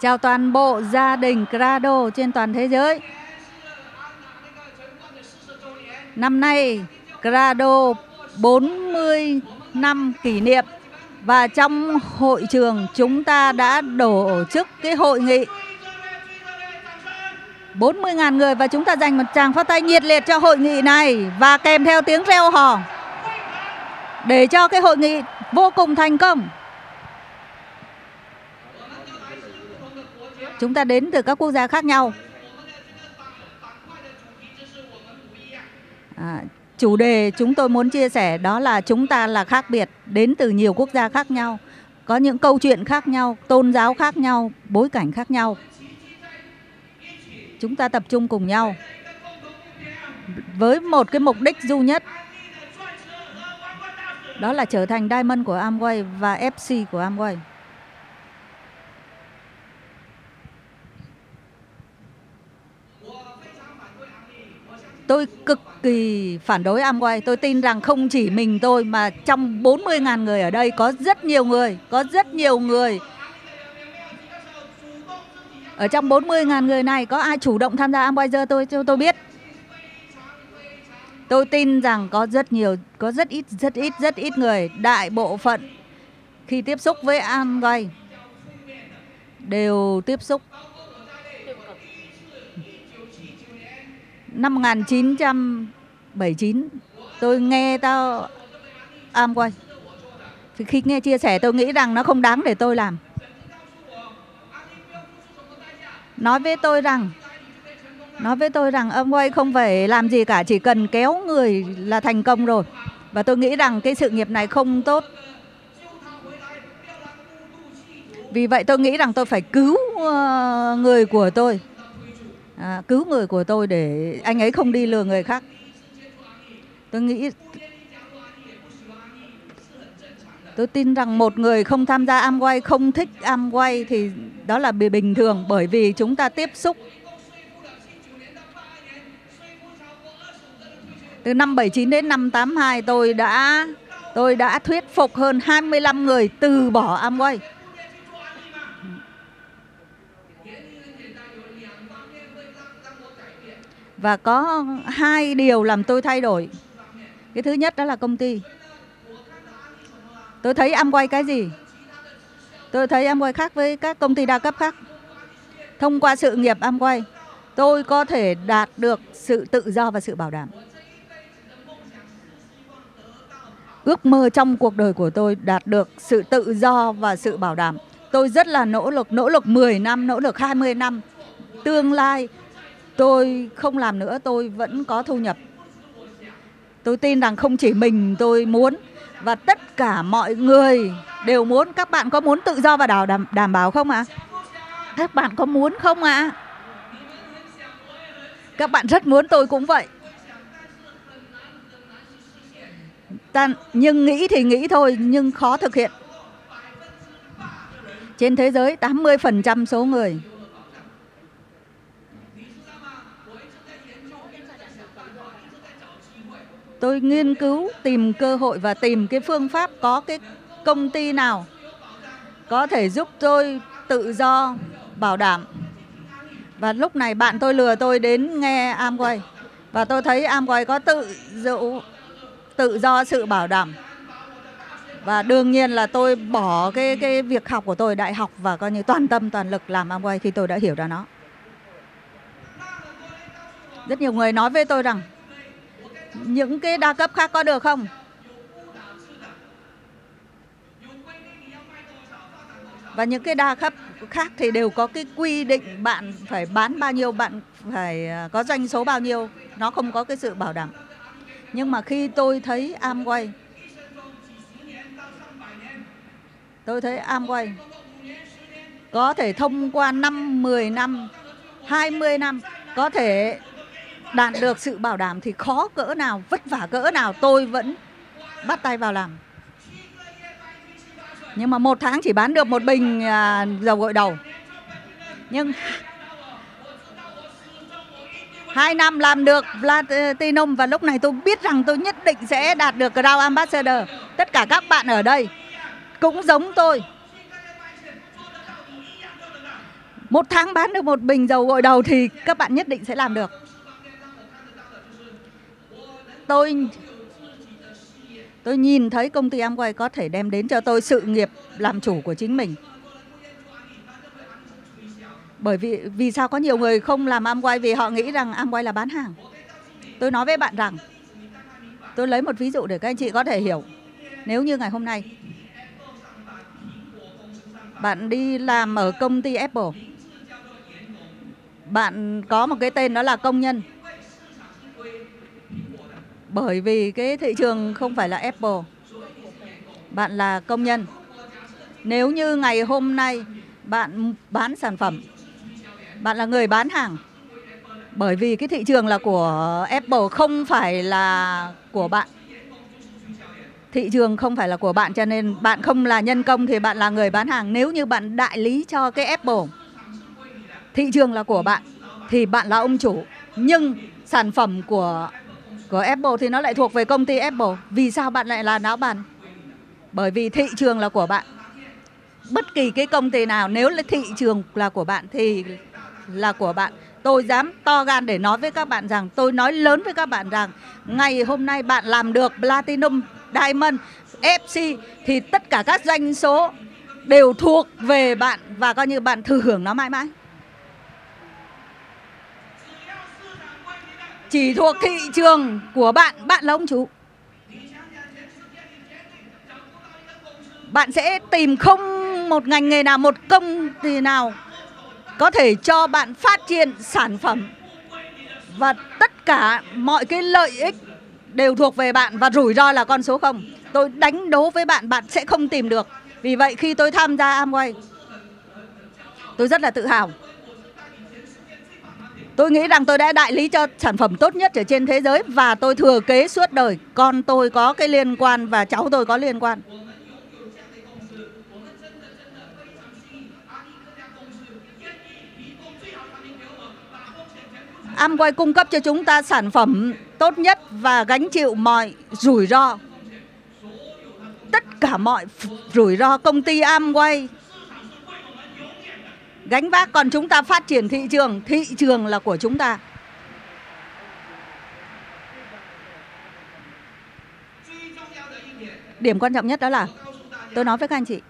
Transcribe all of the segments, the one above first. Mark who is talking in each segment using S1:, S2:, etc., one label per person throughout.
S1: chào toàn bộ gia đình Grado trên toàn thế giới. Năm nay, Grado 40 năm kỷ niệm và trong hội trường, chúng ta đã tổ chức cái hội nghị 40.000 người và chúng ta dành một tràng phát tay nhiệt liệt cho hội nghị này và kèm theo tiếng reo hò để cho cái hội nghị vô cùng thành công. Chúng ta đến từ các quốc gia khác nhau. À, chủ đề chúng tôi muốn chia sẻ đó là chúng ta là khác biệt, đến từ nhiều quốc gia khác nhau, có những câu chuyện khác nhau, tôn giáo khác nhau, bối cảnh khác nhau. Chúng ta tập trung cùng nhau với một cái mục đích duy nhất đó là trở thành Diamond của Amway và FC của Amway. Tôi cực kỳ phản đối Amway. Tôi tin rằng không chỉ mình tôi mà trong 40.000 người ở đây có rất nhiều người, có rất nhiều người. Ở trong 40.000 người này có ai chủ động tham gia Amway giờ tôi tôi biết. Tôi tin rằng có rất nhiều, có rất ít, rất ít, rất ít người, đại bộ phận khi tiếp xúc với Amway đều tiếp xúc năm 1979 tôi nghe tao am thì khi nghe chia sẻ tôi nghĩ rằng nó không đáng để tôi làm. Nói với tôi rằng, nói với tôi rằng ông Quay không phải làm gì cả, chỉ cần kéo người là thành công rồi. Và tôi nghĩ rằng cái sự nghiệp này không tốt. Vì vậy tôi nghĩ rằng tôi phải cứu ờ, người của tôi à, cứu người của tôi để anh ấy không đi lừa người khác. Tôi nghĩ tôi tin rằng một người không tham gia Amway không thích Amway thì đó là bình thường bởi vì chúng ta tiếp xúc. Từ năm 79 đến năm 82 tôi đã tôi đã thuyết phục hơn 25 người từ bỏ Amway. Và có hai điều làm tôi thay đổi. Cái thứ nhất đó là công ty. Tôi thấy Amway cái gì? Tôi thấy Amway khác với các công ty đa cấp khác. Thông qua sự nghiệp Amway, tôi có thể đạt được sự tự do và sự bảo đảm. Ước mơ trong cuộc đời của tôi đạt được sự tự do và sự bảo đảm. Tôi rất là nỗ lực nỗ lực 10 năm, nỗ lực 20 năm. Tương lai tôi không làm nữa tôi vẫn có thu nhập tôi tin rằng không chỉ mình tôi muốn và tất cả mọi người đều muốn các bạn có muốn tự do và đảm đảm, đảm bảo không ạ à? các bạn có muốn không ạ à? các bạn rất muốn tôi cũng vậy Ta, nhưng nghĩ thì nghĩ thôi nhưng khó thực hiện trên thế giới 80% số người tôi nghiên cứu, tìm cơ hội và tìm cái phương pháp có cái công ty nào có thể giúp tôi tự do bảo đảm. Và lúc này bạn tôi lừa tôi đến nghe Amway. Và tôi thấy Amway có tự dụ, tự do sự bảo đảm. Và đương nhiên là tôi bỏ cái cái việc học của tôi, đại học và coi như toàn tâm, toàn lực làm Amway khi tôi đã hiểu ra nó rất nhiều người nói với tôi rằng, những cái đa cấp khác có được không? Và những cái đa cấp khác thì đều có cái quy định bạn phải bán bao nhiêu, bạn phải à, có doanh số bao nhiêu. Nó không có cái sự bảo đảm. Nhưng mà khi tôi thấy Amway, tôi thấy Amway có thể thông qua năm 10 năm 20 năm, có thể đạt được sự bảo đảm thì khó cỡ nào vất vả cỡ nào tôi vẫn bắt tay vào làm. Nhưng mà một tháng chỉ bán được một bình à, dầu gội đầu. Nhưng hai năm làm được Platinum và lúc này tôi biết rằng tôi nhất định sẽ đạt được Crown Ambassador. Tất cả các bạn ở đây cũng giống tôi. Một tháng bán được một bình dầu gội đầu thì các bạn nhất định sẽ làm được tôi tôi nhìn thấy công ty Amway có thể đem đến cho tôi sự nghiệp làm chủ của chính mình. Bởi vì vì sao có nhiều người không làm Amway? Vì họ nghĩ rằng Amway là bán hàng. Tôi nói với bạn rằng, tôi lấy một ví dụ để các anh chị có thể hiểu. Nếu như ngày hôm nay, bạn đi làm ở công ty Apple, bạn có một cái tên đó là công nhân bởi vì cái thị trường không phải là Apple. Bạn là công nhân. Nếu như ngày hôm nay bạn bán sản phẩm, bạn là người bán hàng, bởi vì cái thị trường là của Apple, không phải là của bạn. Thị trường không phải là của bạn, cho nên bạn không là nhân công thì bạn là người bán hàng. Nếu như bạn đại lý cho cái Apple, thị trường là của bạn, thì bạn là ông chủ. Nhưng sản phẩm của của Apple thì nó lại thuộc về công ty Apple. Vì sao bạn lại là não bàn? Bởi vì thị trường là của bạn. Bất kỳ cái công ty nào, nếu là thị trường là của bạn thì là của bạn. Tôi dám to gan để nói với các bạn rằng, tôi nói lớn với các bạn rằng, ngày hôm nay bạn làm được platinum, diamond fc thì tất cả các doanh số đều thuộc về bạn và coi như bạn thừa hưởng nó mãi mãi. Chỉ thuộc thị trường của bạn bạn là ông chủ. Bạn sẽ tìm không một ngành nghề nào, một công ty nào có thể cho bạn phát triển sản phẩm. Và tất cả mọi cái lợi ích đều thuộc về bạn và rủi ro là con số không. Tôi đánh đố với bạn bạn sẽ không tìm được. Vì vậy khi tôi tham gia Amway, tôi rất là tự hào. Tôi nghĩ rằng tôi đã đại lý cho sản phẩm tốt nhất ở trên thế giới và tôi thừa kế suốt đời. Con tôi có cái liên quan và cháu tôi có liên quan. Amway cung cấp cho chúng ta sản phẩm tốt nhất và gánh chịu mọi rủi ro. Tất cả mọi rủi ro, công ty Amway gánh vác còn chúng ta phát triển thị trường thị trường là của chúng ta. Điểm quan trọng nhất đó là, tôi nói với các anh chị,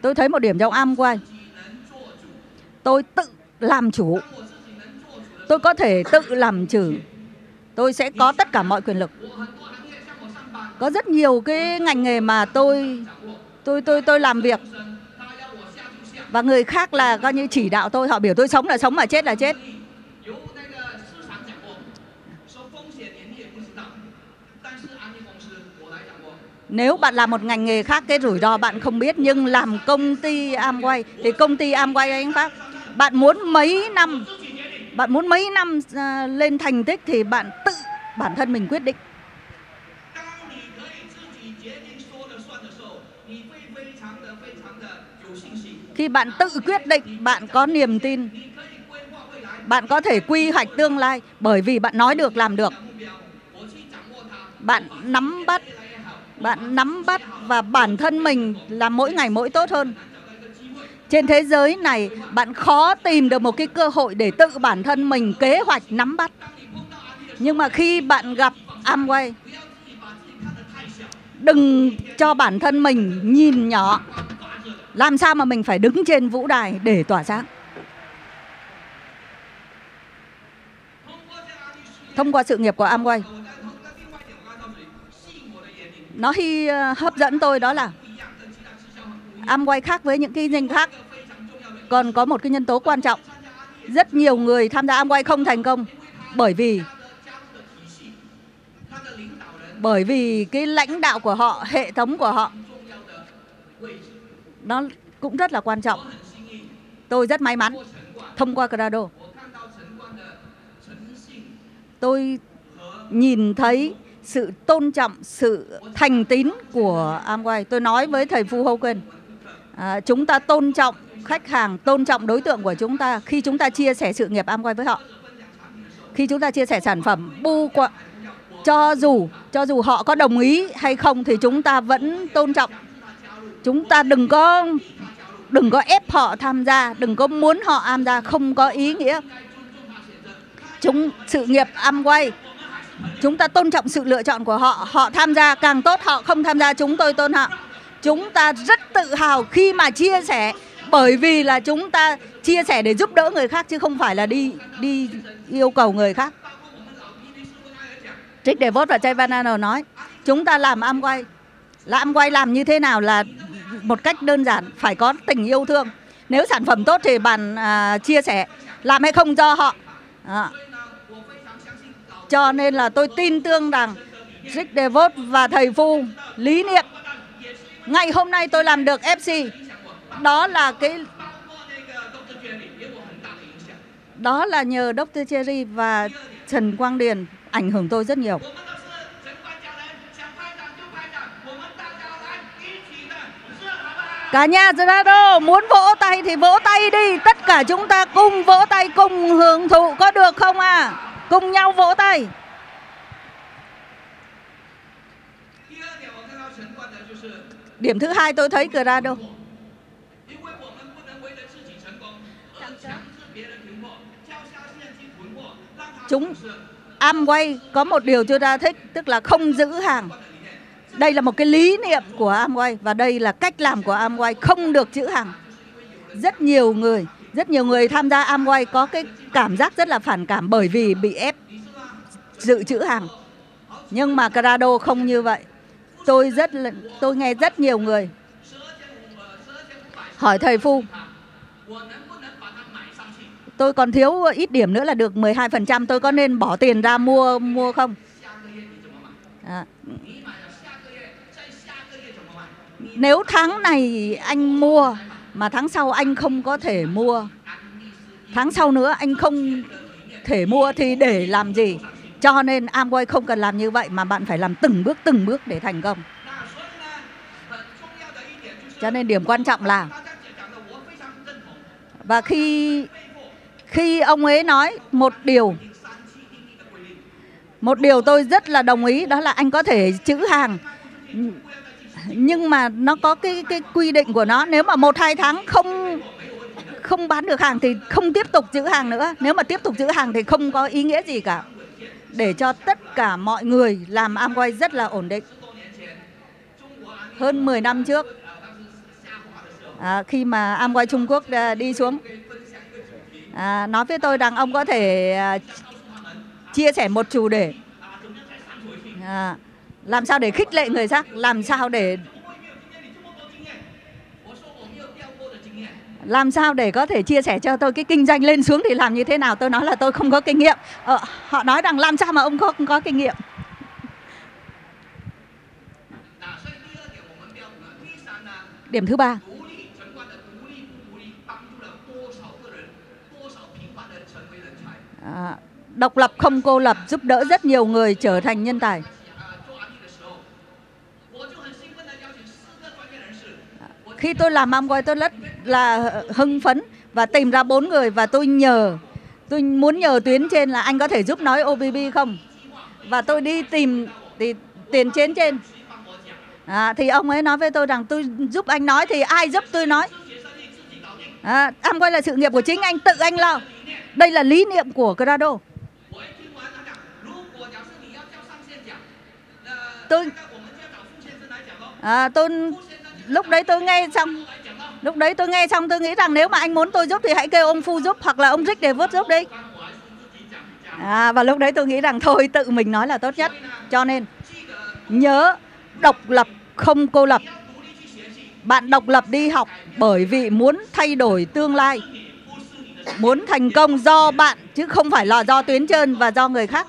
S1: tôi thấy một điểm trong quay, tôi tự làm chủ. Tôi có thể tự làm chủ tôi sẽ có tất cả mọi quyền lực. Có rất nhiều cái ngành nghề mà tôi tôi tôi tôi làm việc và người khác là coi như chỉ đạo tôi, họ biểu tôi sống là sống mà chết là chết. Nếu bạn làm một ngành nghề khác cái rủi ro bạn không biết, nhưng làm công ty Amway, thì công ty Amway anh Pháp, bạn muốn mấy năm, bạn muốn mấy năm à, lên thành tích thì bạn tự, bản thân mình quyết định. Khi bạn tự quyết định, bạn có niềm tin, bạn có thể quy hoạch tương lai bởi vì bạn nói được, làm được. Bạn nắm bắt, bạn nắm bắt và bản thân mình là mỗi ngày mỗi tốt hơn. Trên thế giới này, bạn khó tìm được một cái cơ hội để tự bản thân mình kế hoạch, nắm bắt. Nhưng mà khi bạn gặp Amway, đừng cho bản thân mình nhìn nhỏ làm sao mà mình phải đứng trên vũ đài để tỏa sáng? Thông qua sự nghiệp của Amway. Nó khi ờ, hấp dẫn tôi đó là Amway khác với những cái ngành khác. Còn có một cái nhân tố quan trọng. Rất nhiều người tham gia Amway không thành công bởi vì bởi vì cái lãnh đạo của họ, hệ thống của họ nó cũng rất là quan trọng. Tôi rất may mắn thông qua Grado. Tôi nhìn thấy sự tôn trọng sự thành tín của Amway. Tôi nói với thầy Phu Hogan à, chúng ta tôn trọng khách hàng tôn trọng đối tượng của chúng ta khi chúng ta chia sẻ sự nghiệp Amway với họ. Khi chúng ta chia sẻ sản phẩm bu qua cho dù cho dù họ có đồng ý hay không thì chúng ta vẫn tôn trọng chúng ta đừng có đừng có ép họ tham gia, đừng có muốn họ tham gia, không có ý nghĩa. Chúng, sự nghiệp am quay. Chúng ta tôn trọng sự lựa chọn của họ. Họ tham gia càng tốt, họ không tham gia chúng tôi tôn họ. Chúng ta rất tự hào khi mà chia sẻ, bởi vì là chúng ta chia sẻ để giúp đỡ người khác, chứ không phải là đi đi yêu cầu người khác. Trích Đề Vốt và Jay Vanano nói, chúng ta làm am quay. Làm quay làm như thế nào là một cách đơn giản phải có tình yêu thương nếu sản phẩm tốt thì bạn à, chia sẻ làm hay không do họ à. cho nên là tôi tin tưởng rằng Rick DeVos và thầy Phu lý niệm ngày hôm nay tôi làm được FC đó là cái đó là nhờ Dr. Cherry và Trần Quang Điền ảnh hưởng tôi rất nhiều. Cả nhà Zerado muốn vỗ tay thì vỗ tay đi. Tất cả chúng ta cùng vỗ tay, cùng hưởng thụ, có được không à Cùng nhau vỗ tay. Điểm thứ hai tôi thấy Grado Chúng Amway có một điều tôi ta thích, Tức là không giữ hàng đây là một cái lý niệm của Amway và đây là cách làm của Amway không được chữ hàng. Rất nhiều người, rất nhiều người tham gia Amway có cái cảm giác rất là phản cảm bởi vì bị ép dự trữ hàng. Nhưng mà Crado không như vậy. Tôi rất là, tôi nghe rất nhiều người hỏi thầy Phu tôi còn thiếu ít điểm nữa là được 12% tôi có nên bỏ tiền ra mua mua không? À, nếu tháng này anh mua mà tháng sau anh không có thể mua, tháng sau nữa anh không thể mua thì để làm gì? Cho nên Amway không cần làm như vậy mà bạn phải làm từng bước từng bước để thành công. Cho nên điểm quan trọng là và khi khi ông ấy nói một điều một điều tôi rất là đồng ý, đó là anh có thể chữ hàng nhưng mà nó có cái cái quy định của nó nếu mà một hai tháng không không bán được hàng thì không tiếp tục giữ hàng nữa. Nếu mà tiếp tục giữ hàng thì không có ý nghĩa gì cả. Để cho tất cả mọi người làm Amway rất là ổn định. Hơn 10 năm trước à, khi mà Amway Trung Quốc à, đi xuống à, nói với tôi rằng ông có thể à, chia sẻ một chủ đề. À, làm sao để khích lệ người khác? Làm sao để làm sao để có thể chia sẻ cho tôi cái kinh doanh lên xuống thì làm như thế nào? Tôi nói là tôi không có kinh nghiệm. Ờ, họ nói rằng làm sao mà ông không có kinh nghiệm? Điểm thứ ba. À, độc lập không cô lập giúp đỡ rất nhiều người trở thành nhân tài. Khi tôi làm Amway tôi rất là hưng phấn và tìm ra bốn người và tôi nhờ tôi muốn nhờ tuyến trên là anh có thể giúp nói OBB không? Và tôi đi tìm thì tiền trên trên. À, thì ông ấy nói với tôi rằng tôi giúp anh nói thì ai giúp tôi nói? À, Amway là sự nghiệp của chính anh tự anh lo. Đây là lý niệm của Grado. Tôi à, tôi lúc đấy tôi nghe xong lúc đấy tôi nghe xong tôi nghĩ rằng nếu mà anh muốn tôi giúp thì hãy kêu ông phu giúp hoặc là ông Rick để vớt giúp đi à, và lúc đấy tôi nghĩ rằng thôi tự mình nói là tốt nhất. Cho nên nhớ độc lập không cô lập. Bạn độc lập đi học bởi vì muốn thay đổi tương lai muốn thành công do bạn chứ không phải là do tuyến trên và do người khác.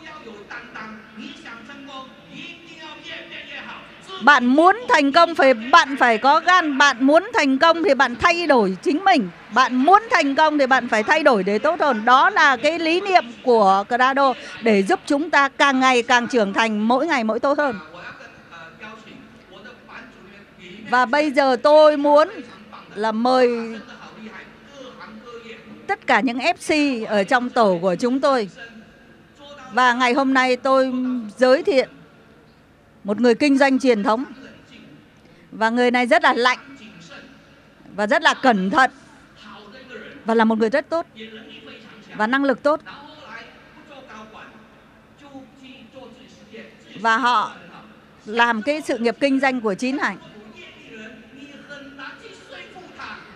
S1: Bạn muốn thành công phải bạn phải có gan, bạn muốn thành công thì bạn thay đổi chính mình. Bạn muốn thành công thì bạn phải thay đổi để tốt hơn. Đó là cái lý niệm của Grado để giúp chúng ta càng ngày càng trưởng thành, mỗi ngày mỗi tốt hơn. Và bây giờ tôi muốn là mời tất cả những FC ở trong tổ của chúng tôi. Và ngày hôm nay tôi giới thiệu một người kinh doanh truyền thống. Và người này rất là lạnh. Và rất là cẩn thận. Và là một người rất tốt. Và năng lực tốt. Và họ làm cái sự nghiệp kinh doanh của chín hạnh.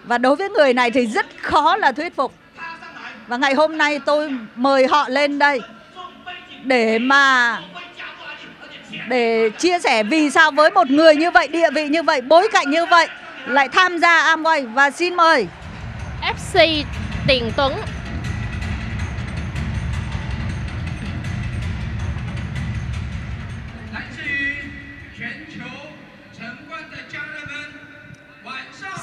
S1: Và đối với người này thì rất khó là thuyết phục. Và ngày hôm nay tôi mời họ lên đây để mà để chia sẻ vì sao với một người như vậy địa vị như vậy bối cảnh như vậy lại tham gia Amway. Và xin mời
S2: FC Tiền Tuấn.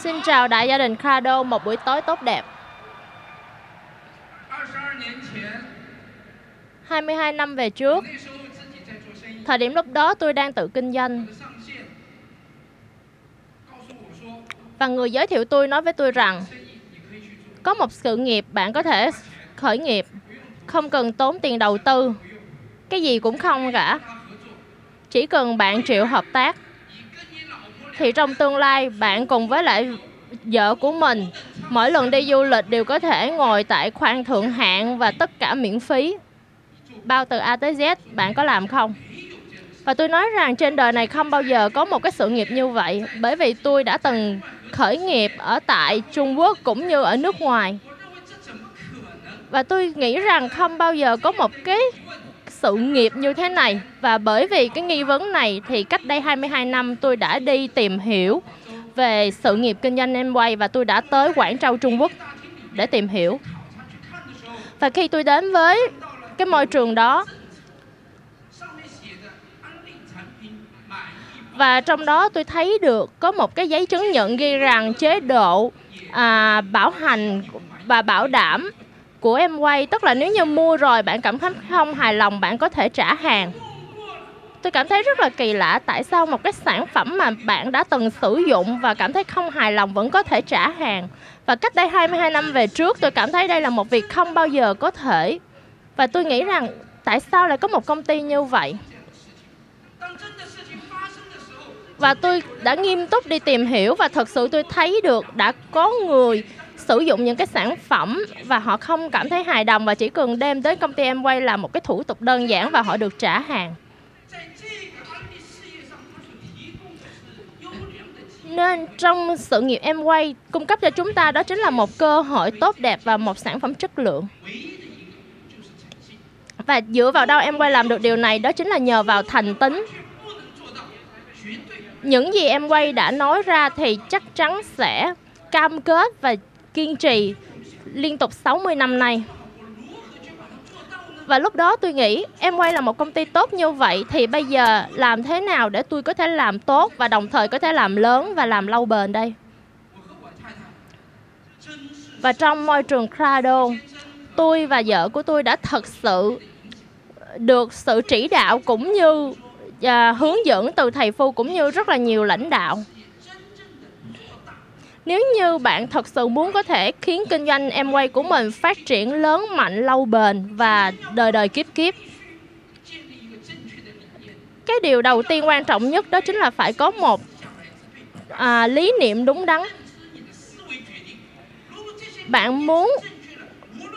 S2: Xin chào đại gia đình Crado một buổi tối tốt đẹp. 22 năm về trước Thời điểm lúc đó tôi đang tự kinh doanh. Và người giới thiệu tôi nói với tôi rằng, Có một sự nghiệp bạn có thể khởi nghiệp, Không cần tốn tiền đầu tư. Cái gì cũng không cả. Chỉ cần bạn chịu hợp tác, Thì trong tương lai bạn cùng với lại vợ của mình, Mỗi lần đi du lịch đều có thể ngồi tại khoang thượng hạng và tất cả miễn phí. Bao từ A tới Z, bạn có làm không? Và tôi nói rằng trên đời này không bao giờ có một cái sự nghiệp như vậy, Bởi vì tôi đã từng khởi nghiệp ở tại Trung Quốc cũng như ở nước ngoài. Và tôi nghĩ rằng không bao giờ có một cái sự nghiệp như thế này. Và bởi vì cái nghi vấn này thì cách đây 22 năm tôi đã đi tìm hiểu về sự nghiệp kinh doanh em quay Và tôi đã tới Quảng Châu, Trung Quốc để tìm hiểu. Và khi tôi đến với cái môi trường đó và trong đó tôi thấy được có một cái giấy chứng nhận ghi rằng chế độ à, bảo hành và bảo đảm của em quay tức là nếu như mua rồi bạn cảm thấy không hài lòng bạn có thể trả hàng. Tôi cảm thấy rất là kỳ lạ tại sao một cái sản phẩm mà bạn đã từng sử dụng và cảm thấy không hài lòng vẫn có thể trả hàng. Và cách đây 22 năm về trước tôi cảm thấy đây là một việc không bao giờ có thể. Và tôi nghĩ rằng tại sao lại có một công ty như vậy? Và tôi đã nghiêm túc đi tìm hiểu và thật sự tôi thấy được đã có người sử dụng những cái sản phẩm và họ không cảm thấy hài lòng và chỉ cần đem đến công ty em quay là một cái thủ tục đơn giản và họ được trả hàng. Nên trong sự nghiệp em quay cung cấp cho chúng ta đó chính là một cơ hội tốt đẹp và một sản phẩm chất lượng. Và dựa vào đâu em quay làm được điều này? Đó chính là nhờ vào thành tính những gì em quay đã nói ra thì chắc chắn sẽ cam kết và kiên trì liên tục 60 năm nay. Và lúc đó tôi nghĩ em quay là một công ty tốt như vậy thì bây giờ làm thế nào để tôi có thể làm tốt và đồng thời có thể làm lớn và làm lâu bền đây? Và trong môi trường Crado, tôi và vợ của tôi đã thật sự được sự chỉ đạo cũng như à, hướng dẫn từ thầy phu cũng như rất là nhiều lãnh đạo. Nếu như bạn thật sự muốn có thể khiến kinh doanh em quay của mình phát triển lớn mạnh lâu bền và đời đời kiếp kiếp cái điều đầu tiên quan trọng nhất đó chính là phải có một à, lý niệm đúng đắn. Bạn muốn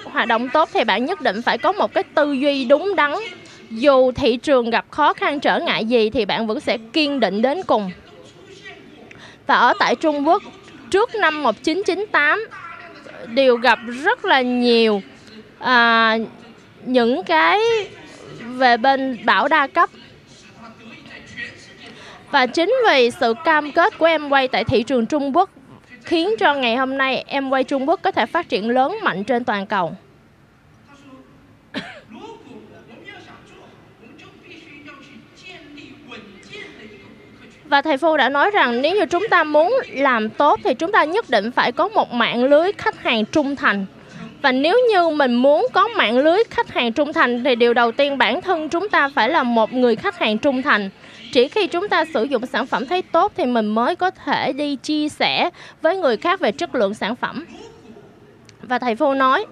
S2: hoạt động tốt thì bạn nhất định phải có một cái tư duy đúng đắn dù thị trường gặp khó khăn trở ngại gì thì bạn vẫn sẽ kiên định đến cùng. Và ở tại Trung Quốc, trước năm 1998 đều gặp rất là nhiều à, những cái về bên bảo đa cấp và chính vì sự cam kết của em quay tại thị trường Trung Quốc khiến cho ngày hôm nay em quay Trung Quốc có thể phát triển lớn mạnh trên toàn cầu. Và thầy Phu đã nói rằng nếu như chúng ta muốn làm tốt thì chúng ta nhất định phải có một mạng lưới khách hàng trung thành. Và nếu như mình muốn có mạng lưới khách hàng trung thành thì điều đầu tiên bản thân chúng ta phải là một người khách hàng trung thành. Chỉ khi chúng ta sử dụng sản phẩm thấy tốt thì mình mới có thể đi chia sẻ với người khác về chất lượng sản phẩm. Và thầy Phu nói,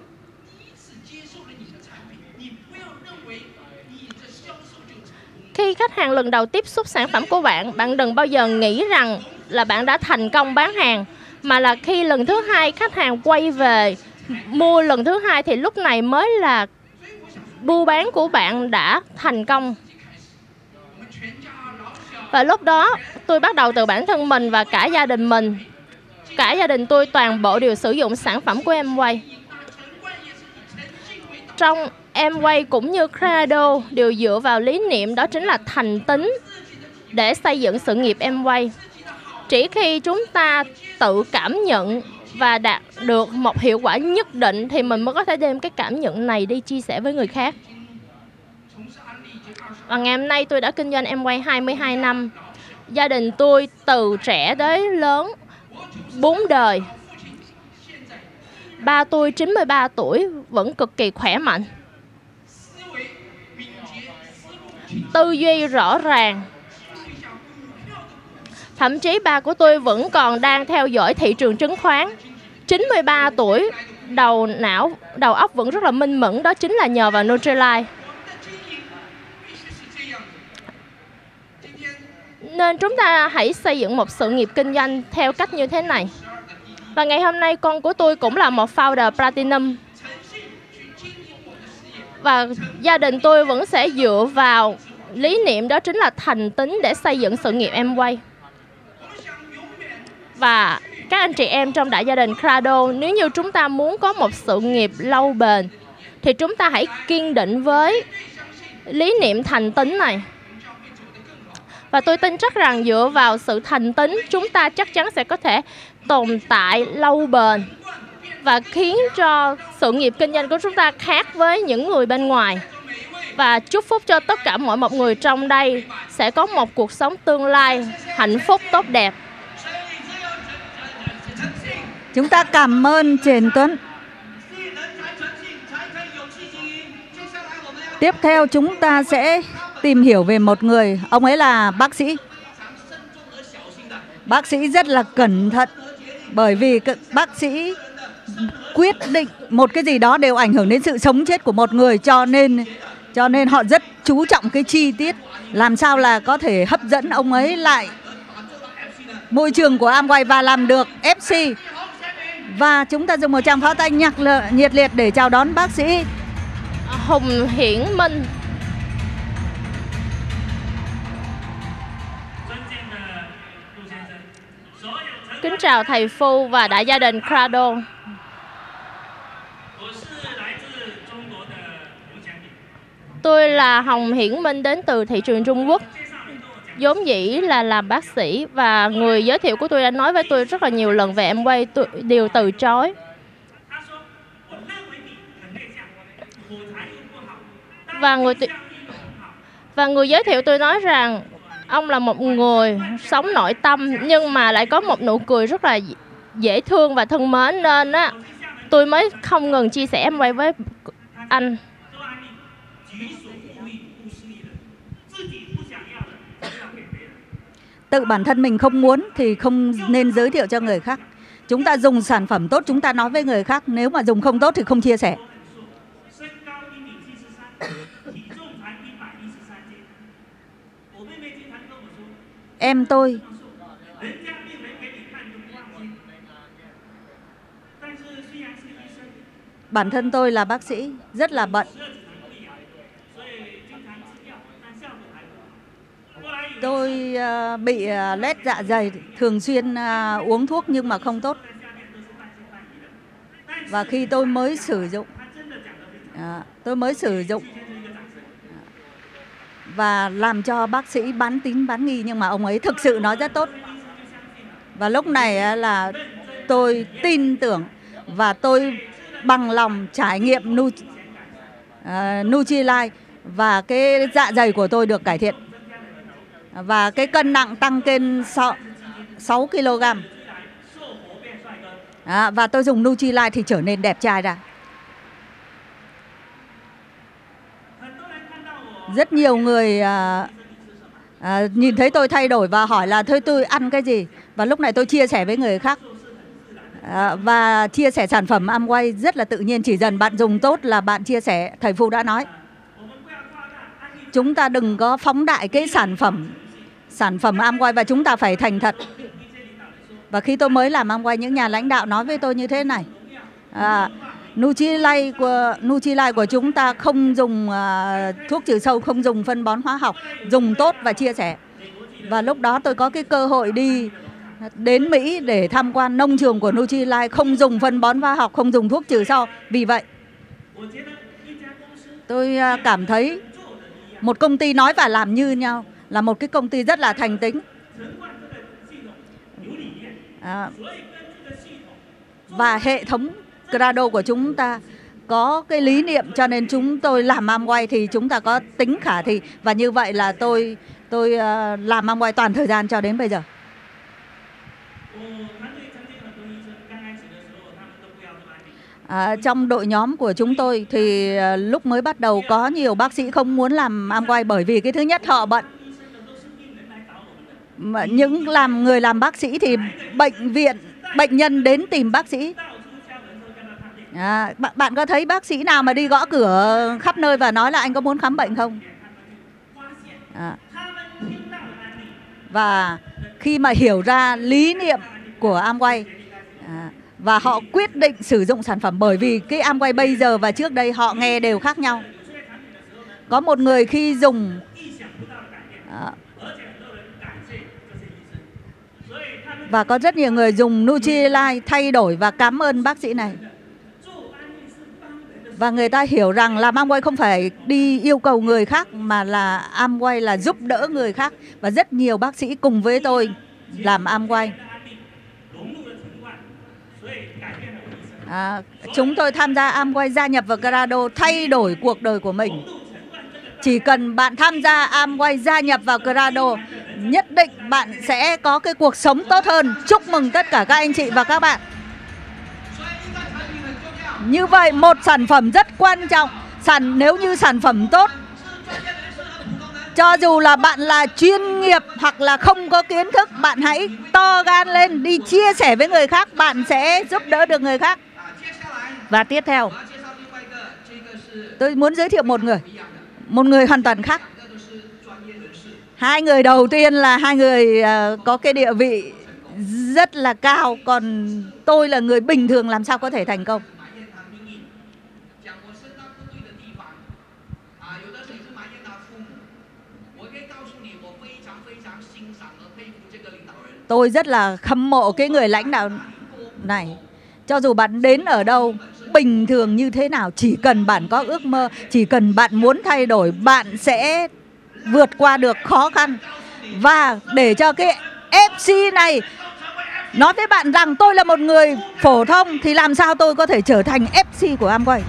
S2: Khi khách hàng lần đầu tiếp xúc sản phẩm của bạn, bạn đừng bao giờ nghĩ rằng là bạn đã thành công bán hàng mà là khi lần thứ hai khách hàng quay về mua lần thứ hai thì lúc này mới là buôn bán của bạn đã thành công. Và lúc đó tôi bắt đầu từ bản thân mình và cả gia đình mình. Cả gia đình tôi toàn bộ đều sử dụng sản phẩm của em quay. Trong em quay cũng như Credo đều dựa vào lý niệm đó chính là thành tính để xây dựng sự nghiệp em quay chỉ khi chúng ta tự cảm nhận và đạt được một hiệu quả nhất định thì mình mới có thể đem cái cảm nhận này đi chia sẻ với người khác. Và ngày hôm nay tôi đã kinh doanh em quay 22 năm. Gia đình tôi từ trẻ tới lớn, bốn đời. Ba tôi 93 tuổi, vẫn cực kỳ khỏe mạnh. Tư duy rõ ràng, Thậm chí ba của tôi vẫn còn đang theo dõi thị trường chứng khoán. 93 tuổi, đầu não, đầu óc vẫn rất là minh mẫn, đó chính là nhờ vào Nutrilite. Nên chúng ta hãy xây dựng một sự nghiệp kinh doanh theo cách như thế này. Và ngày hôm nay con của tôi cũng là một founder Platinum. Và gia đình tôi vẫn sẽ dựa vào lý niệm đó chính là thành tính để xây dựng sự nghiệp em quay. Và các anh chị em trong đại gia đình Crado, nếu như chúng ta muốn có một sự nghiệp lâu bền, thì chúng ta hãy kiên định với lý niệm thành tính này. Và tôi tin chắc rằng dựa vào sự thành tính chúng ta chắc chắn sẽ có thể tồn tại lâu bền và khiến cho sự nghiệp kinh doanh của chúng ta khác với những người bên ngoài và chúc phúc cho tất cả mọi một người trong đây sẽ có một cuộc sống tương lai hạnh phúc tốt đẹp
S1: Chúng ta cảm ơn Trần Tuấn. Tiếp theo chúng ta sẽ tìm hiểu về một người, ông ấy là bác sĩ. Bác sĩ rất là cẩn thận bởi vì bác sĩ quyết định một cái gì đó đều ảnh hưởng đến sự sống chết của một người, cho nên cho nên họ rất chú trọng cái chi tiết, làm sao là có thể hấp dẫn ông ấy lại môi trường của Amway và làm được FC và chúng ta dùng một tràng pháo tay nhạc nhiệt liệt để chào đón bác sĩ
S2: Hùng Hiển Minh. Kính chào thầy Phu và đại gia đình Crado. Tôi là Hồng Hiển Minh đến từ thị trường Trung Quốc. Vốn dĩ là làm bác sĩ và người giới thiệu của tôi đã nói với tôi rất là nhiều lần về em quay, tôi đều từ chối. Và người và người giới thiệu tôi nói rằng ông là một người sống nội tâm nhưng mà lại có một nụ cười rất là dễ thương và thân mến nên á, tôi mới không ngừng chia sẻ em quay với anh.
S1: Tự bản thân mình không muốn thì không nên giới thiệu cho người khác. Chúng ta dùng sản phẩm tốt, chúng ta nói với người khác, nếu mà dùng không tốt thì không chia sẻ. Em, tôi. Bản thân tôi là bác sĩ, rất là bận. Tôi ờ, bị ờ, lét dạ dày, thường xuyên ờ, uống thuốc nhưng mà không tốt. Và khi tôi mới sử dụng, tôi mới sử dụng và làm cho bác sĩ bán tín bán nghi nhưng mà ông ấy thực sự nói rất tốt. Và lúc này là tôi tin tưởng và tôi bằng lòng trải nghiệm nu, uh, Nutrilite và cái dạ dày của tôi được cải thiện và cái cân nặng tăng lên 6, 6 kg. À, và tôi dùng Nutrilite thì trở nên đẹp trai ra. Rất nhiều người à, à, nhìn thấy tôi thay đổi và hỏi là thôi tôi ăn cái gì và lúc này tôi chia sẻ với người khác à, và chia sẻ sản phẩm Amway rất là tự nhiên chỉ dần bạn dùng tốt là bạn chia sẻ thầy Phu đã nói chúng ta đừng có phóng đại cái sản phẩm sản phẩm Amway và chúng ta phải thành thật và khi tôi mới làm Amway những nhà lãnh đạo nói với tôi như thế này à, Nutrilite của Nutrilite của chúng ta không dùng uh, thuốc trừ sâu, không dùng phân bón hóa học, dùng tốt và chia sẻ. Và lúc đó tôi có cái cơ hội đi đến Mỹ để tham quan nông trường của Nutrilite không dùng phân bón hóa học, không dùng thuốc trừ sâu. Vì vậy, tôi uh, cảm thấy một công ty nói và làm như nhau là một cái công ty rất là thành tính. À, và hệ thống Grado của chúng ta có cái lý niệm cho nên chúng tôi làm Amway thì chúng ta có tính khả thi và như vậy là tôi tôi ờ, làm Amway toàn thời gian cho đến bây giờ. À, trong đội nhóm của chúng tôi thì ờ, lúc mới bắt đầu có nhiều bác sĩ không muốn làm Amway bởi vì cái thứ nhất họ bận mà những làm người làm bác sĩ thì bệnh viện bệnh nhân đến tìm bác sĩ À, bạn, bạn có thấy bác sĩ nào mà đi gõ cửa khắp nơi và nói là anh có muốn khám bệnh không? À. Và khi mà hiểu ra lý niệm của Amway à, và họ quyết định sử dụng sản phẩm bởi vì cái Amway bây giờ và trước đây họ nghe đều khác nhau. Có một người khi dùng à, và có rất nhiều người dùng Nutrilite thay đổi và cảm ơn bác sĩ này và người ta hiểu rằng làm Amway không phải đi yêu cầu người khác mà là Amway là giúp đỡ người khác và rất nhiều bác sĩ cùng với tôi làm Amway. À, chúng tôi tham gia Amway gia nhập vào Grado thay đổi cuộc đời của mình. Chỉ cần bạn tham gia Amway gia nhập vào Grado, nhất định bạn sẽ có cái cuộc sống tốt hơn. Chúc mừng tất cả các anh chị và các bạn. Như vậy một sản phẩm rất quan trọng sản Nếu như sản phẩm tốt cho dù là bạn là chuyên nghiệp hoặc là không có kiến thức Bạn hãy to gan lên đi chia sẻ với người khác Bạn sẽ giúp đỡ được người khác và tiếp theo Tôi muốn giới thiệu một người Một người hoàn toàn khác Hai người đầu tiên là hai người ờ, có cái địa vị rất là cao Còn tôi là người bình thường làm sao có thể thành công Tôi rất là khâm mộ cái người lãnh đạo này. Cho dù bạn đến ở đâu, bình thường như thế nào, chỉ cần bạn có ước mơ, chỉ cần bạn muốn thay đổi, bạn sẽ vượt qua được khó khăn. Và để cho cái FC này nói với bạn rằng tôi là một người phổ thông thì làm sao tôi có thể trở thành FC của Amway.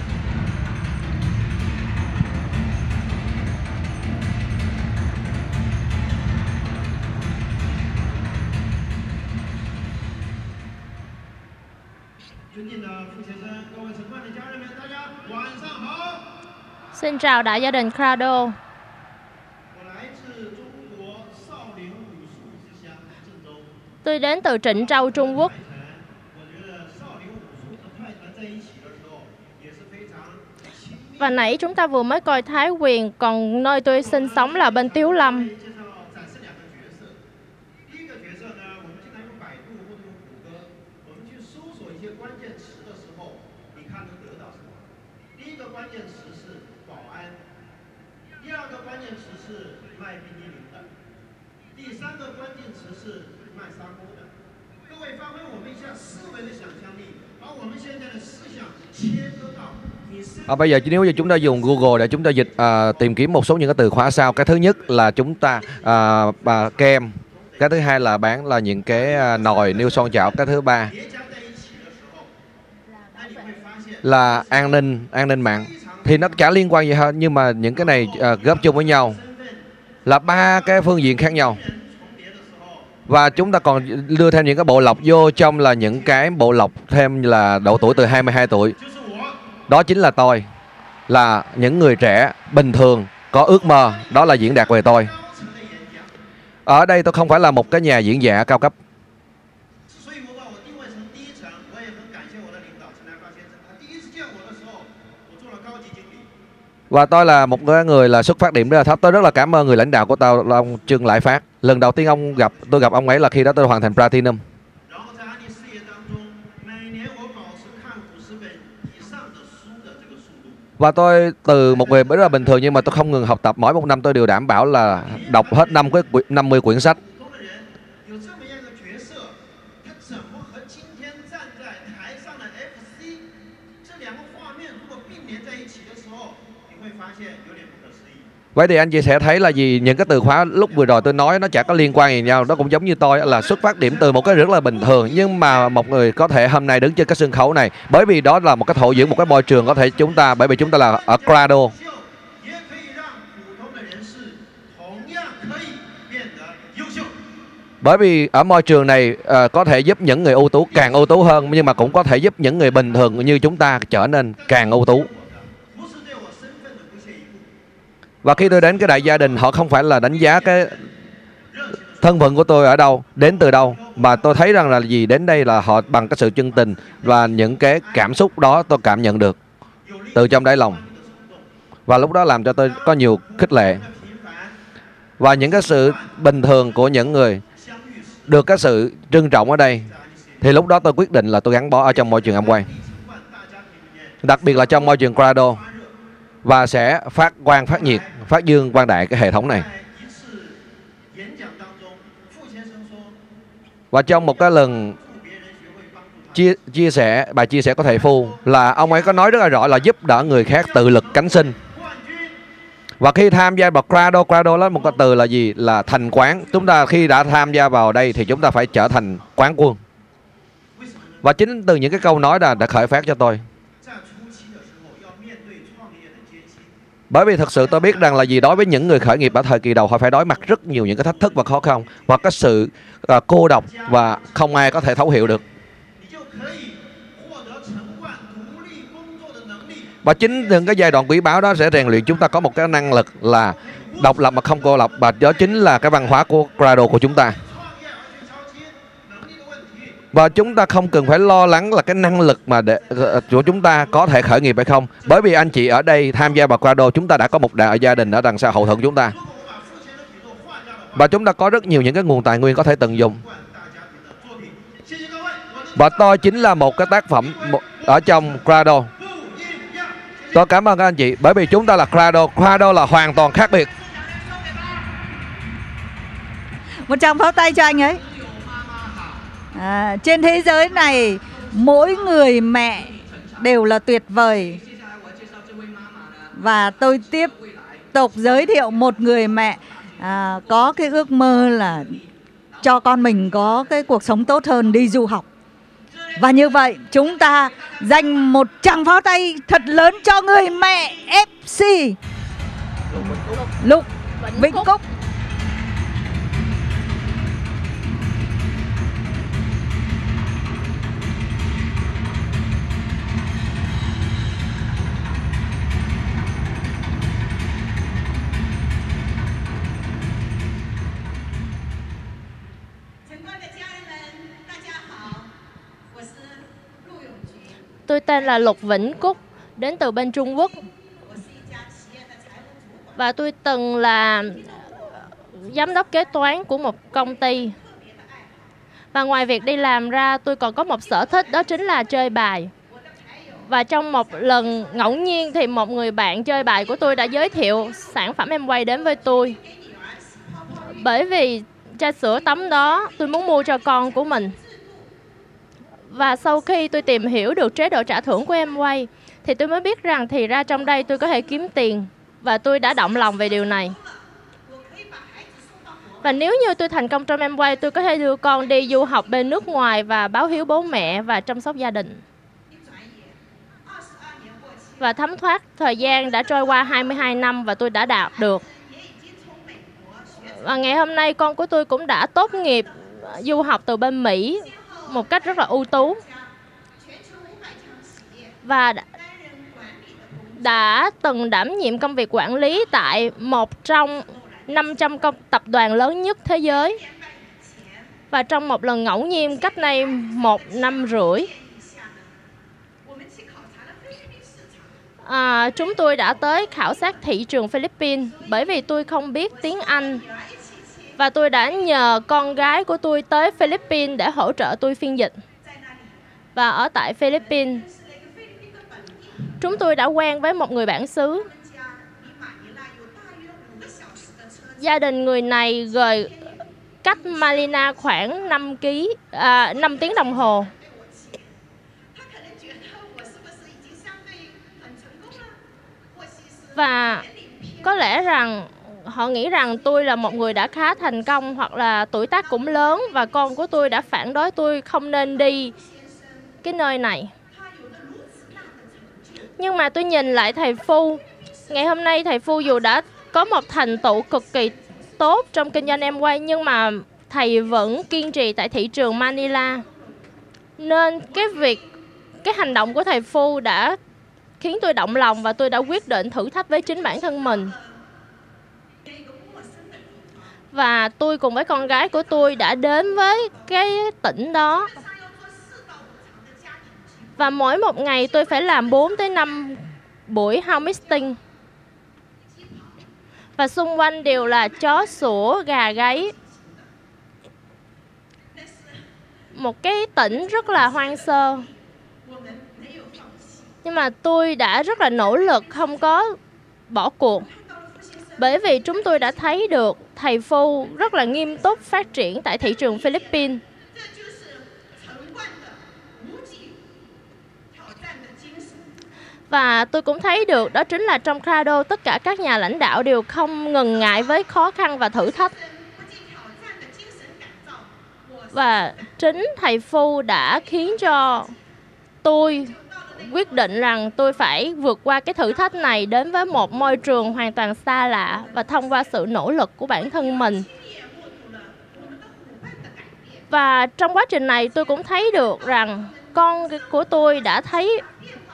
S1: Xin chào đại gia đình Crado. Tôi đến từ Trịnh Châu, Trung Quốc. Và nãy chúng ta vừa mới coi Thái Quyền, còn nơi tôi sinh sống là bên Tiếu Lâm.
S3: À, bây giờ nếu như chúng ta dùng Google để chúng ta dịch à, tìm kiếm một số những cái từ khóa sau. Cái thứ nhất là chúng ta à, à, kem. Cái thứ hai là bán là những cái à, nồi niêu son chảo. Cái thứ ba là an ninh an ninh mạng. Thì nó chả liên quan gì hết nhưng mà những cái này à, góp chung với nhau là ba cái phương diện khác nhau và chúng ta còn đưa thêm những cái bộ lọc vô trong là những cái bộ lọc thêm là độ tuổi từ 22 tuổi. Đó chính là tôi, là những người trẻ bình thường, có ước mơ, đó là diễn đạt về tôi. Ở đây tôi không phải là một cái nhà diễn giả cao cấp. Và tôi là một người là xuất phát điểm rất là thấp. Tôi rất là cảm ơn người lãnh đạo của tao là ông Trương Lại Phát lần đầu tiên ông gặp, tôi gặp ông ấy là khi đó tôi hoàn thành platinum. Và tôi từ một người rất là bình thường nhưng mà tôi không ngừng học tập. Mỗi một năm tôi đều đảm bảo là đọc hết năm cái 50 quyển sách. Vậy thì anh chị sẽ thấy là gì những cái từ khóa lúc vừa rồi tôi nói nó chả có liên quan gì nhau Nó cũng giống như tôi là xuất phát điểm từ một cái rất là bình thường. Nhưng mà một người có thể hôm nay đứng trên cái sân khấu này Bởi vì đó là một cái thổ dưỡng, một cái môi trường có thể chúng ta Bởi vì chúng ta là ở
S4: crado
S3: bởi vì ở môi trường này uh, có thể giúp những người ưu tú càng ưu tú hơn nhưng mà cũng có thể giúp những người bình thường như chúng ta trở nên càng ưu tú và khi tôi đến cái đại gia đình, họ không phải là đánh giá cái thân phận của tôi ở đâu, đến từ đâu, mà tôi thấy rằng là gì, đến đây là họ bằng cái sự chân tình và những cái cảm xúc đó tôi cảm nhận được từ trong đáy lòng. Và lúc đó làm cho tôi có nhiều khích lệ. Và những cái sự bình thường của những người được cái sự trân trọng ở đây, thì lúc đó tôi quyết định là tôi gắn bó ở trong môi trường
S4: Amway
S3: đặc biệt là trong môi trường crado và sẽ phát quang phát nhiệt phát dương quan đại cái hệ thống này và trong một cái lần chia chia sẻ bài chia sẻ của thầy phu là ông ấy có nói rất là rõ là giúp đỡ người khác tự lực cánh sinh và khi tham gia vào Crado, Crado là một cái từ là gì? Là thành quán. Chúng ta khi đã tham gia vào đây thì chúng ta phải trở thành quán quân. Và chính từ những cái câu nói là đã khởi phát cho tôi. bởi vì thật sự tôi biết rằng là gì đối với những người khởi nghiệp ở thời kỳ đầu họ phải đối mặt rất nhiều những cái thách thức và khó khăn và cái sự uh, cô độc và không ai có thể thấu hiểu được. Và chính những cái giai đoạn quý báu đó sẽ rèn luyện chúng ta có một cái năng lực là độc lập mà không cô lập và đó chính là cái văn hóa của Prado của chúng ta và chúng ta không cần phải lo lắng là cái năng lực mà để ờ, ờ, của chúng ta có thể khởi nghiệp hay không. Bởi vì anh chị ở đây tham gia vào qua chúng ta đã có một đại gia đình ở đằng sau hậu thuẫn chúng ta. Và chúng ta có rất nhiều những cái nguồn tài nguyên có thể tận dụng. Và tôi chính là một cái tác phẩm ở trong
S4: Crado
S3: tôi cảm ơn các anh chị, bởi vì chúng ta là Crado Crado là hoàn toàn khác biệt.
S1: Một tràng pháo tay cho anh ấy. À, trên thế giới này mỗi người mẹ đều là tuyệt vời. Và tôi tiếp tục giới thiệu một người mẹ à, có cái ước mơ là cho con mình có cái cuộc sống tốt hơn đi du học. Và như vậy chúng ta dành một tràng pháo tay thật lớn cho người mẹ FC Lục Vĩnh Cúc.
S2: Tôi tên là Lục Vĩnh Cúc, đến từ bên Trung Quốc. Và tôi từng là ờ, giám đốc kế toán của một công ty. Và ngoài việc đi làm ra, tôi còn có một sở thích đó chính là chơi bài. Và trong một lần ngẫu nhiên thì một người bạn chơi bài của tôi đã giới thiệu sản phẩm em quay đến với tôi. Bởi vì chai sữa tắm đó tôi muốn mua cho con của mình. Và sau khi tôi tìm hiểu được chế độ trả thưởng của em quay thì tôi mới biết rằng thì ra trong đây tôi có thể kiếm tiền và tôi đã động lòng về điều này. Và nếu như tôi thành công trong em quay, tôi có thể đưa con đi du học bên nước ngoài và báo hiếu bố mẹ và chăm sóc gia đình. Và thấm thoát thời gian đã trôi qua 22 năm và tôi đã đạt được. Và ngày hôm nay con của tôi cũng đã tốt nghiệp du học từ bên Mỹ một cách rất là ưu tú. Và đã, đã từng đảm nhiệm công việc quản lý tại một trong 500 công tập đoàn lớn nhất thế giới. Và trong một lần ngẫu nhiên cách đây một năm rưỡi, à, chúng tôi đã tới khảo sát thị trường Philippines bởi vì tôi không biết tiếng Anh. Và tôi đã nhờ con gái của tôi tới Philippines để hỗ trợ tôi phiên dịch. Và ở tại Philippines, chúng tôi đã quen với một người bản xứ. Gia đình người này rời cách Malina khoảng 5 ký à, 5 tiếng đồng hồ. Và có lẽ rằng họ nghĩ rằng tôi là một người đã khá thành công hoặc là tuổi tác cũng lớn và con của tôi đã phản đối tôi không nên đi cái nơi này. Nhưng mà tôi nhìn lại thầy Phu, ngày hôm nay thầy Phu dù đã có một thành tựu cực kỳ tốt trong kinh doanh em quay nhưng mà thầy vẫn kiên trì tại thị trường Manila. Nên cái việc cái hành động của thầy Phu đã khiến tôi động lòng và tôi đã quyết định thử thách với chính bản thân mình. Và tôi cùng với con gái của tôi đã đến với cái tỉnh đó. Và mỗi một ngày tôi phải làm 4 tới 5 buổi house meeting. Và xung quanh đều là chó sủa, gà gáy. Một cái tỉnh rất là hoang sơ nhưng mà tôi đã rất là nỗ lực không có bỏ cuộc bởi vì chúng tôi đã thấy được thầy Phu rất là nghiêm túc phát triển tại thị trường Philippines. Và tôi cũng thấy được đó chính là trong Crado tất cả các nhà lãnh đạo đều không ngần ngại với khó khăn và thử thách. Và chính thầy Phu đã khiến cho tôi quyết định rằng tôi phải vượt qua cái thử thách này đến với một môi trường hoàn toàn xa lạ và thông qua sự nỗ lực của bản thân mình. Và trong quá trình này, tôi cũng thấy được rằng con của tôi đã thấy,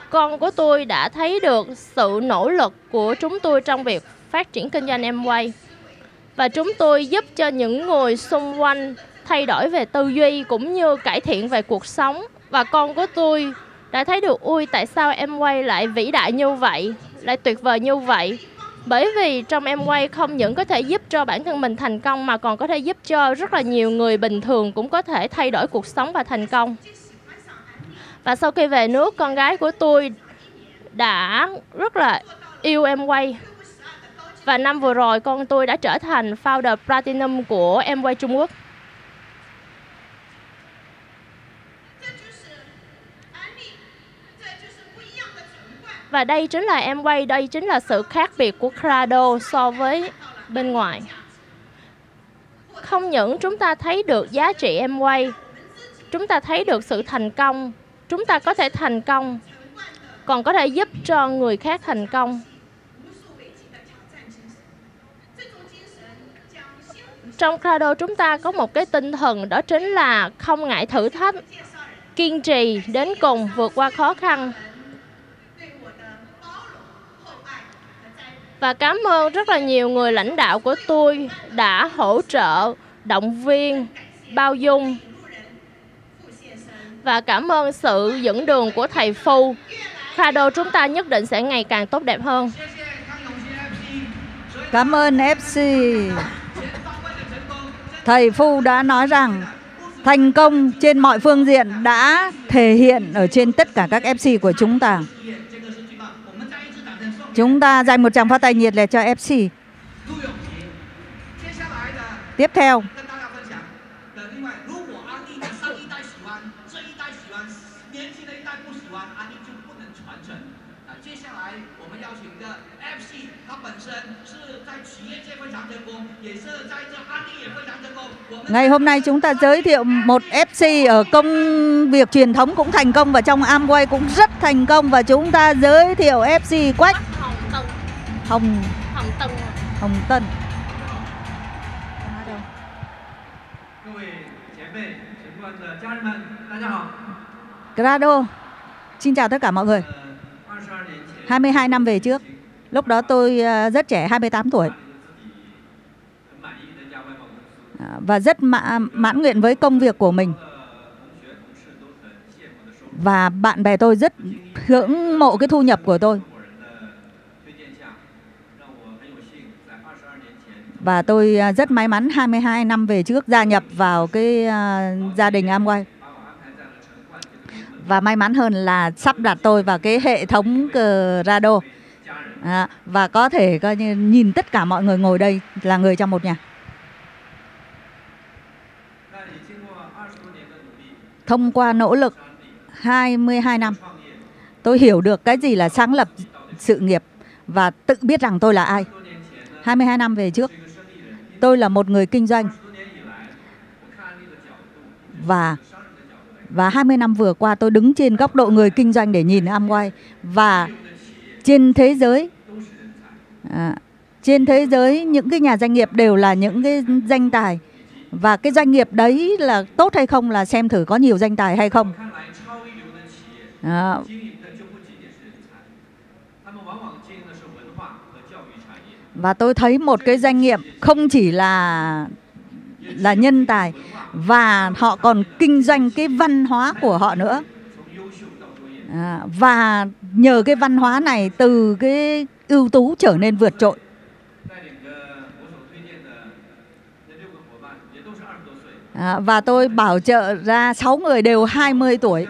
S2: con của tôi đã thấy được sự nỗ lực của chúng tôi trong việc phát triển kinh doanh em quay và chúng tôi giúp cho những người xung quanh thay đổi về tư duy cũng như cải thiện về cuộc sống và con của tôi đã thấy được ui, tại sao em quay lại vĩ đại như vậy? Lại tuyệt vời như vậy? Bởi vì trong em quay không những có thể giúp cho bản thân mình thành công, mà còn có thể giúp cho rất là nhiều người bình thường cũng có thể thay đổi cuộc sống và thành công. Và sau khi về nước, con gái của tôi đã rất là yêu em quay. Và năm vừa rồi, con tôi đã trở thành founder platinum của em quay Trung Quốc. Và đây chính là em quay, đây chính là sự khác biệt của Crado so với bên ngoài. Không những chúng ta thấy được giá trị em quay, chúng ta thấy được sự thành công, chúng ta có thể thành công, còn có thể giúp cho người khác thành công. Trong Crado chúng ta có một cái tinh thần đó chính là không ngại thử thách, kiên trì đến cùng vượt qua khó khăn và cảm ơn rất là nhiều người lãnh đạo của tôi đã hỗ trợ, động viên, bao dung và cảm ơn sự dẫn đường của thầy Phu. Khado chúng ta nhất định sẽ ngày càng tốt đẹp hơn.
S1: Cảm ơn FC. Thầy Phu đã nói rằng thành công trên mọi phương diện đã thể hiện ở trên tất cả các FC của chúng ta. Chúng ta dành một tràng phát tay nhiệt liệt cho FC. Tiếp theo. Ngày hôm nay chúng ta giới thiệu một FC ở công việc truyền thống cũng thành công và trong Amway cũng rất thành công và chúng ta giới thiệu FC Quách Hồng.
S2: Hồng Tân.
S1: Hồng Tân. Grado. Xin chào tất cả mọi người. 22 năm về trước. Lúc đó tôi ờ, rất trẻ 28 tuổi. À, Và rất mãn nguyện với công việc của mình. Và bạn bè tôi rất ngưỡng mộ cái thu nhập của tôi Và tôi à, rất may mắn 22 năm về trước gia nhập vào cái à, gia đình Amway. và may mắn hơn là sắp đặt tôi vào cái hệ thống Grado à, và có thể coi như nhìn tất cả mọi người ngồi đây là người trong một nhà. Thông qua nỗ lực 22 năm, tôi hiểu được cái gì là sáng lập sự nghiệp và tự biết rằng tôi là ai. 22 năm về trước, tôi là một người kinh doanh. Và và 20 năm vừa qua tôi đứng trên góc độ người kinh doanh để nhìn Amway. Và trên thế giới à, trên thế giới những cái nhà doanh nghiệp đều là những cái danh tài. Và cái doanh nghiệp đấy là tốt hay không là xem thử có nhiều danh tài hay không. À, và tôi thấy một cái doanh nghiệp không chỉ là là nhân tài và họ còn kinh doanh cái văn hóa của họ nữa. À, và nhờ cái văn hóa này từ cái ưu tú trở nên vượt trội. À, và tôi bảo trợ ra 6 người đều 20 tuổi.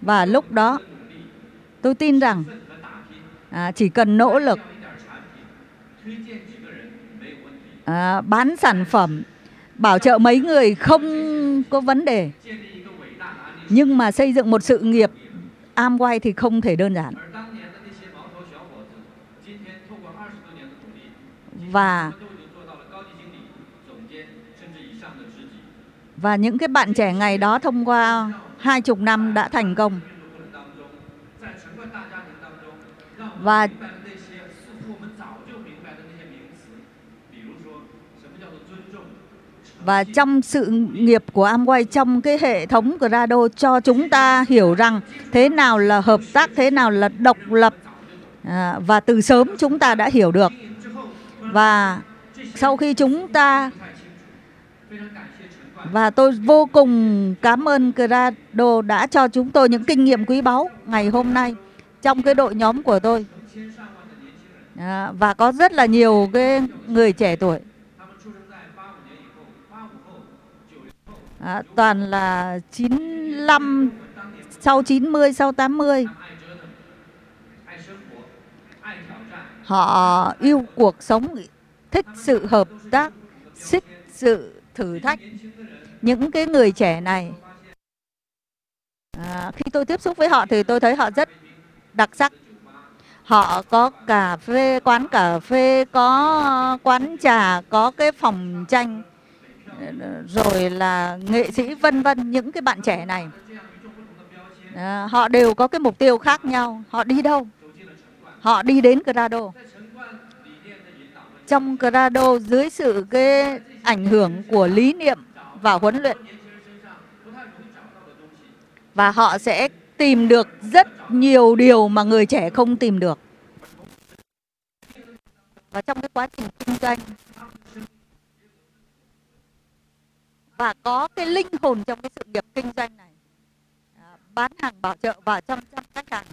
S1: Và lúc đó tôi tin rằng à, chỉ cần nỗ lực à, bán sản phẩm bảo trợ mấy người không có vấn đề. Nhưng mà xây dựng một sự nghiệp Amway thì không thể đơn giản. Và và những cái bạn trẻ ngày đó thông qua hai chục năm đã thành công. Và và trong sự nghiệp của Amway trong cái hệ thống Grado cho chúng ta hiểu rằng thế nào là hợp tác, thế nào là độc lập à, và từ sớm chúng ta đã hiểu được. Và sau khi chúng ta và tôi vô cùng cảm ơn Grado đã cho chúng tôi những kinh nghiệm quý báu ngày hôm nay trong cái đội nhóm của tôi. À, và có rất là nhiều cái người trẻ tuổi. À, toàn là 95 sau 90 sau 80 họ yêu cuộc sống thích sự hợp tác thích sự thử thách. Những cái người trẻ này à, khi tôi tiếp xúc với họ thì tôi thấy họ rất đặc sắc. Họ có cà phê quán cà phê có quán trà có cái phòng tranh rồi là nghệ sĩ vân vân những cái bạn trẻ này. À, họ đều có cái mục tiêu khác nhau. Họ đi đâu? Họ đi đến Grado. Trong Grado dưới sự cái ảnh hưởng của lý niệm và huấn luyện. Và họ sẽ tìm được rất nhiều điều mà người trẻ không tìm được. Và trong cái quá trình kinh doanh và có cái linh hồn trong cái sự nghiệp kinh doanh này. À, bán hàng bảo trợ và chăm chăm khách hàng.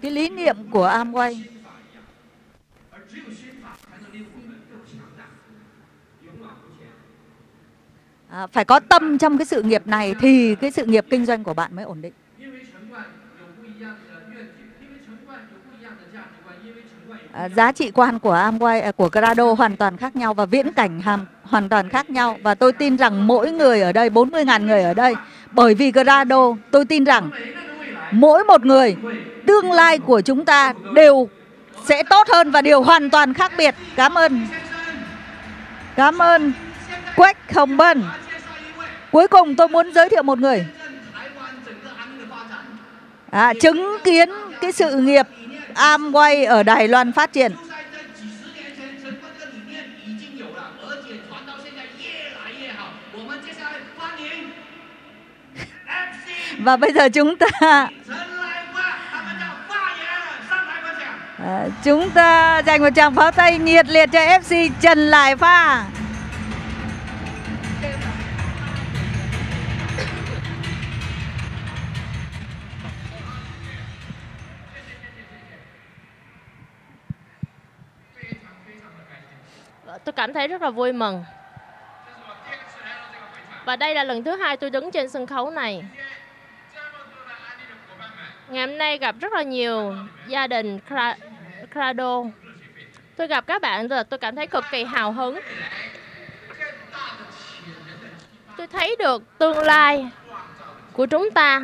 S1: Cái lý niệm của Amway. À, phải có tâm trong cái sự nghiệp này thì cái sự nghiệp kinh doanh của bạn mới ổn định. À, giá trị quan của Amway ờ, của Grado hoàn toàn khác nhau và viễn cảnh hàm hoàn toàn khác nhau. Và tôi tin rằng mỗi người ở đây 40.000 người ở đây bởi vì Grado tôi tin rằng mỗi một người tương lai của chúng ta đều sẽ tốt hơn và điều hoàn toàn khác biệt. Cảm ơn. Cảm ơn. Quách Hồng Bân. Cuối cùng tôi muốn giới thiệu một người. À, chứng kiến cái sự nghiệp Amway ở Đài Loan phát triển. Và bây giờ chúng ta à, chúng ta dành một tràng pháo tay nhiệt liệt cho FC Trần Lại Pha Ờ,
S2: tôi cảm thấy rất là vui mừng Và đây là lần thứ hai tôi đứng trên sân khấu này. Ngày hôm nay gặp rất là nhiều gia đình Crado. Tôi gặp các bạn rồi, tôi cảm thấy cực kỳ hào hứng. Tôi thấy được tương lai của chúng ta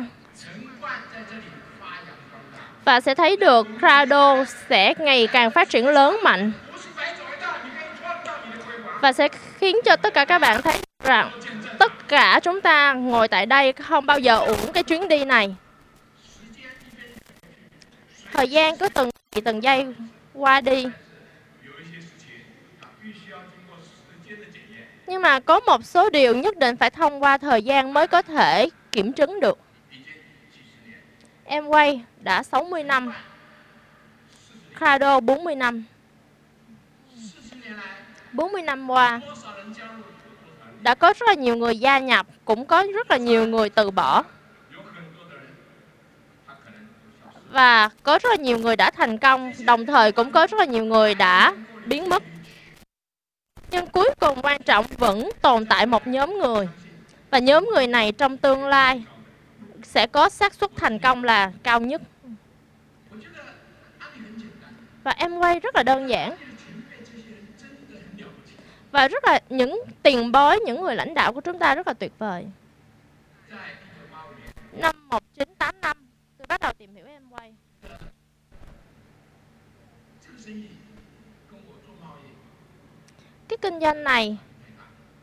S2: và sẽ thấy được Crado sẽ ngày càng phát triển lớn mạnh và sẽ khiến cho tất cả các bạn thấy rằng tất cả chúng ta ngồi tại đây không bao giờ uổng cái chuyến đi này. Thời gian cứ từng từng giây qua đi. Nhưng mà có một số điều nhất định phải thông qua thời gian mới có thể kiểm chứng được. Em quay đã 60 năm Cardo 40 năm. 40 năm qua, đã có rất là nhiều người gia nhập, cũng có rất là nhiều người từ bỏ. Và có rất là nhiều người đã thành công, đồng thời cũng có rất là nhiều người đã biến mất. Nhưng cuối cùng quan trọng vẫn tồn tại một nhóm người. Và nhóm người này trong tương lai sẽ có xác suất thành công là cao nhất. Và em quay rất là đơn giản và rất là những tiền bối, những người lãnh đạo của chúng ta rất là tuyệt vời. Năm 1985 tôi bắt đầu tìm hiểu em quay. Cái kinh doanh này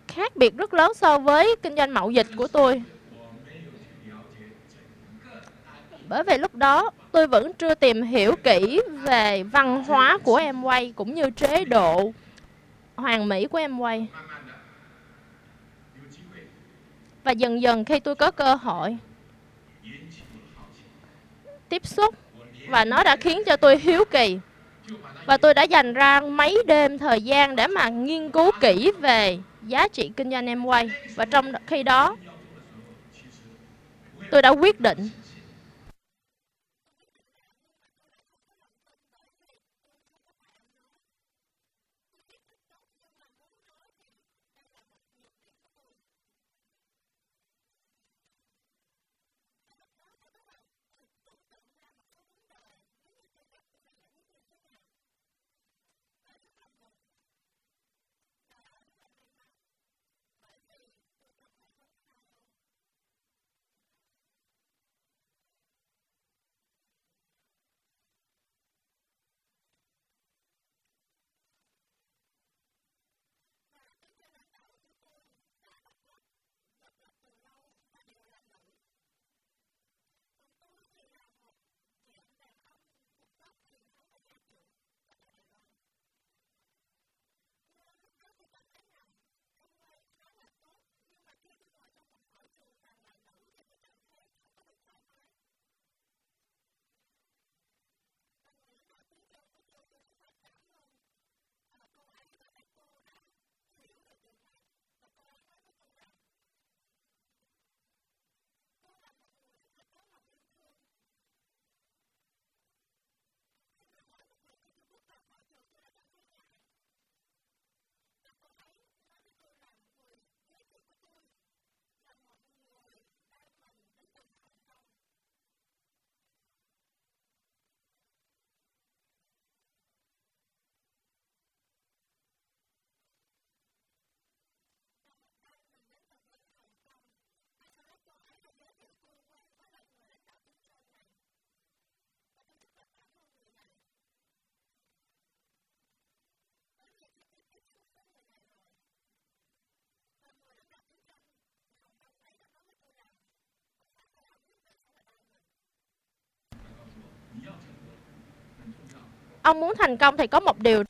S2: khác biệt rất lớn so với kinh doanh mậu dịch của tôi. Bởi vì lúc đó tôi vẫn chưa tìm hiểu kỹ về văn hóa của em quay cũng như chế độ hoàng mỹ của em quay. Và dần dần khi tôi có cơ hội tiếp xúc, và nó đã khiến cho tôi hiếu kỳ. Và tôi đã dành ra mấy đêm thời gian để mà nghiên cứu kỹ về giá trị kinh doanh em quay. Và trong khi đó, tôi đã quyết định ông muốn thành công thì có một điều